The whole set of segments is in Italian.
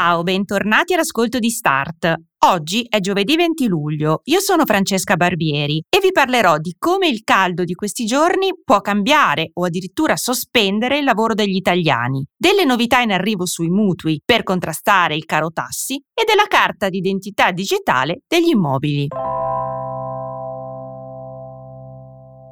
Ciao, bentornati all'ascolto di Start. Oggi è giovedì 20 luglio, io sono Francesca Barbieri e vi parlerò di come il caldo di questi giorni può cambiare o addirittura sospendere il lavoro degli italiani, delle novità in arrivo sui mutui per contrastare il caro tassi e della carta d'identità digitale degli immobili.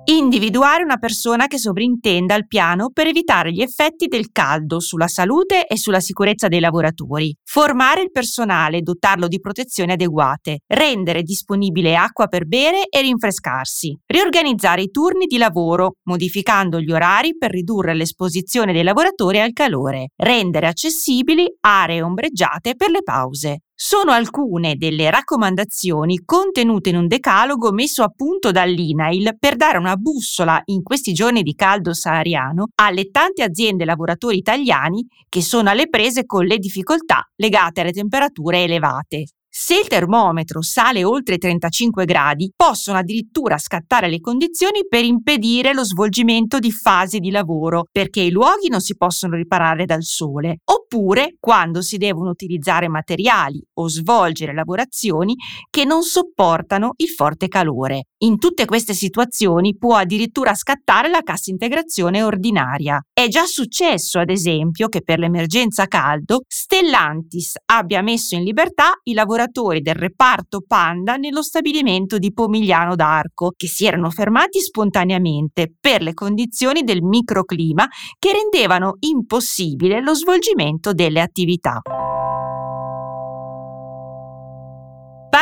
Individuare una persona che sovrintenda il piano per evitare gli effetti del caldo sulla salute e sulla sicurezza dei lavoratori. Formare il personale e dotarlo di protezioni adeguate. Rendere disponibile acqua per bere e rinfrescarsi. Riorganizzare i turni di lavoro, modificando gli orari per ridurre l'esposizione dei lavoratori al calore. Rendere accessibili aree ombreggiate per le pause sono alcune delle raccomandazioni contenute in un decalogo messo a punto dall'INAIL per dare una bussola in questi giorni di caldo sahariano alle tante aziende e lavoratori italiani che sono alle prese con le difficoltà legate alle temperature elevate. Se il termometro sale oltre i 35 gradi, possono addirittura scattare le condizioni per impedire lo svolgimento di fasi di lavoro, perché i luoghi non si possono riparare dal sole, oppure quando si devono utilizzare materiali o svolgere lavorazioni che non sopportano il forte calore. In tutte queste situazioni può addirittura scattare la cassa integrazione ordinaria. È già successo, ad esempio, che per l'emergenza caldo Stellantis abbia messo in libertà i lavoratori del reparto Panda nello stabilimento di Pomigliano d'Arco, che si erano fermati spontaneamente per le condizioni del microclima che rendevano impossibile lo svolgimento delle attività.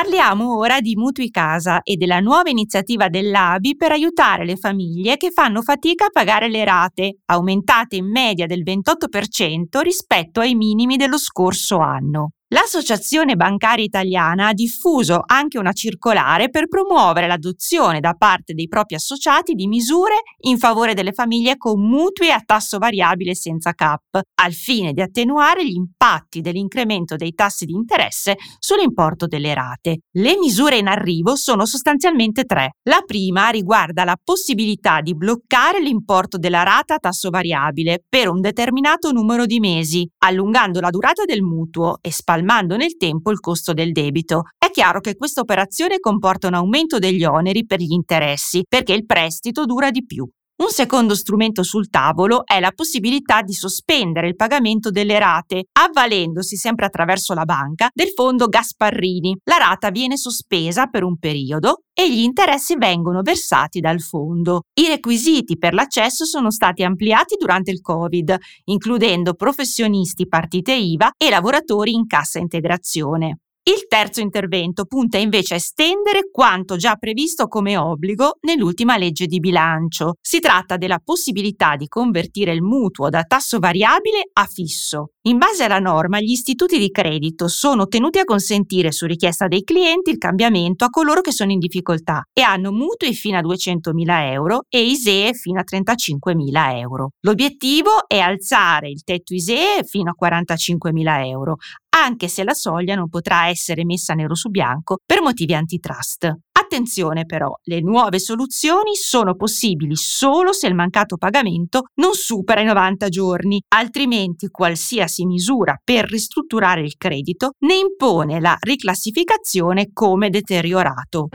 Parliamo ora di Mutui Casa e della nuova iniziativa dell'ABI per aiutare le famiglie che fanno fatica a pagare le rate, aumentate in media del 28% rispetto ai minimi dello scorso anno. L'Associazione Bancaria Italiana ha diffuso anche una circolare per promuovere l'adozione da parte dei propri associati di misure in favore delle famiglie con mutui a tasso variabile senza CAP, al fine di attenuare gli impatti dell'incremento dei tassi di interesse sull'importo delle rate. Le misure in arrivo sono sostanzialmente tre. La prima riguarda la possibilità di bloccare l'importo della rata a tasso variabile per un determinato numero di mesi, allungando la durata del mutuo e spalmando spalmando nel tempo il costo del debito. È chiaro che questa operazione comporta un aumento degli oneri per gli interessi, perché il prestito dura di più. Un secondo strumento sul tavolo è la possibilità di sospendere il pagamento delle rate, avvalendosi sempre attraverso la banca del fondo Gasparrini. La rata viene sospesa per un periodo e gli interessi vengono versati dal fondo. I requisiti per l'accesso sono stati ampliati durante il Covid, includendo professionisti partite IVA e lavoratori in cassa integrazione. Il terzo intervento punta invece a estendere quanto già previsto come obbligo nell'ultima legge di bilancio. Si tratta della possibilità di convertire il mutuo da tasso variabile a fisso. In base alla norma, gli istituti di credito sono tenuti a consentire su richiesta dei clienti il cambiamento a coloro che sono in difficoltà e hanno mutui fino a 200.000 euro e ISEE fino a 35.000 euro. L'obiettivo è alzare il tetto ISEE fino a 45.000 euro, anche se la soglia non potrà essere messa nero su bianco per motivi antitrust. Attenzione però, le nuove soluzioni sono possibili solo se il mancato pagamento non supera i 90 giorni, altrimenti qualsiasi misura per ristrutturare il credito ne impone la riclassificazione come deteriorato.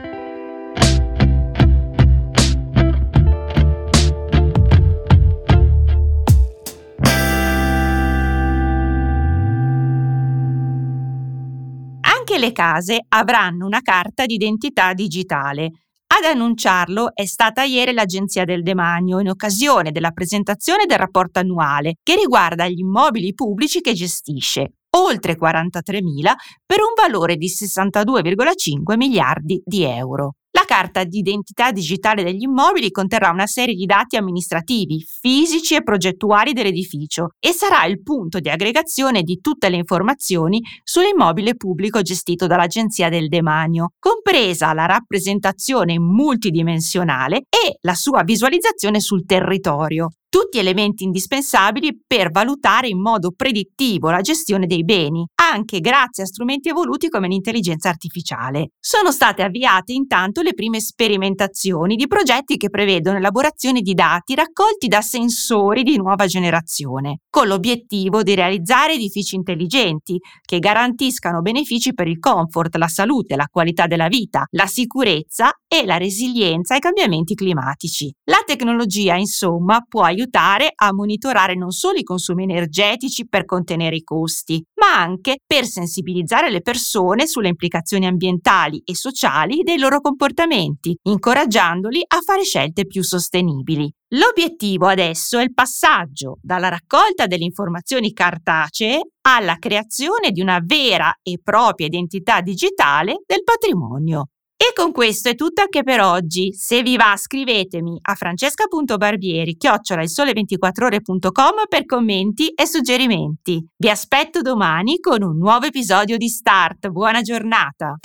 Case avranno una carta d'identità digitale. Ad annunciarlo è stata ieri l'Agenzia del Demanio in occasione della presentazione del rapporto annuale che riguarda gli immobili pubblici che gestisce, oltre 43.000 per un valore di 62,5 miliardi di euro. La carta d'identità digitale degli immobili conterrà una serie di dati amministrativi, fisici e progettuali dell'edificio e sarà il punto di aggregazione di tutte le informazioni sull'immobile pubblico gestito dall'Agenzia del Demanio, compresa la rappresentazione multidimensionale e la sua visualizzazione sul territorio. Tutti elementi indispensabili per valutare in modo predittivo la gestione dei beni, anche grazie a strumenti evoluti come l'intelligenza artificiale. Sono state avviate intanto le prime sperimentazioni di progetti che prevedono elaborazione di dati raccolti da sensori di nuova generazione, con l'obiettivo di realizzare edifici intelligenti che garantiscano benefici per il comfort, la salute, la qualità della vita, la sicurezza e la resilienza ai cambiamenti climatici. La tecnologia, insomma, può aiutare aiutare a monitorare non solo i consumi energetici per contenere i costi, ma anche per sensibilizzare le persone sulle implicazioni ambientali e sociali dei loro comportamenti, incoraggiandoli a fare scelte più sostenibili. L'obiettivo adesso è il passaggio dalla raccolta delle informazioni cartacee alla creazione di una vera e propria identità digitale del patrimonio. E con questo è tutto anche per oggi. Se vi va scrivetemi a francesca.barbieri chiocciola il sole24ore.com per commenti e suggerimenti. Vi aspetto domani con un nuovo episodio di Start. Buona giornata!